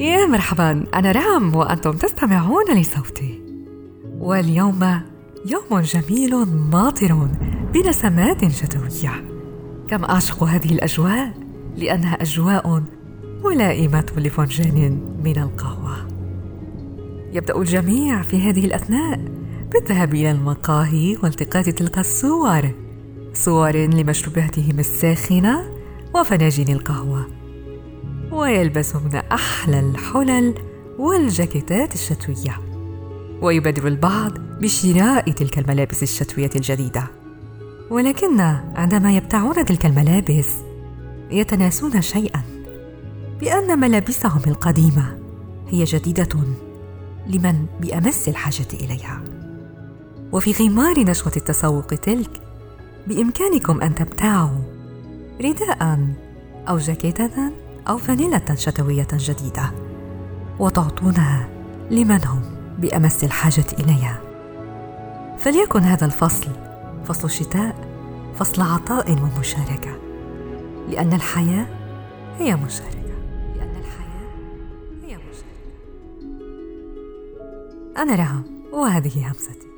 يا مرحبا أنا رام وأنتم تستمعون لصوتي. واليوم يوم جميل ماطر بنسمات شتوية كم أعشق هذه الأجواء لأنها أجواء ملائمة لفنجان من القهوة. يبدأ الجميع في هذه الأثناء بالذهاب إلى المقاهي والتقاط تلك الصور. صور لمشروباتهم الساخنة وفناجين القهوة. ويلبسون أحلى الحلل والجاكيتات الشتوية. ويبادر البعض بشراء تلك الملابس الشتوية الجديدة. ولكن عندما يبتعون تلك الملابس يتناسون شيئا. بأن ملابسهم القديمة هي جديدة لمن بأمس الحاجة إليها. وفي غمار نشوة التسوق تلك بإمكانكم أن تبتاعوا رداء أو جاكيتة أو فانيلة شتوية جديدة. وتعطونها لمن هم بأمس الحاجة إليها. فليكن هذا الفصل فصل الشتاء فصل عطاء ومشاركة. لأن الحياة هي مشاركة. لأن الحياة هي مشاركة. أنا رهم وهذه همستي.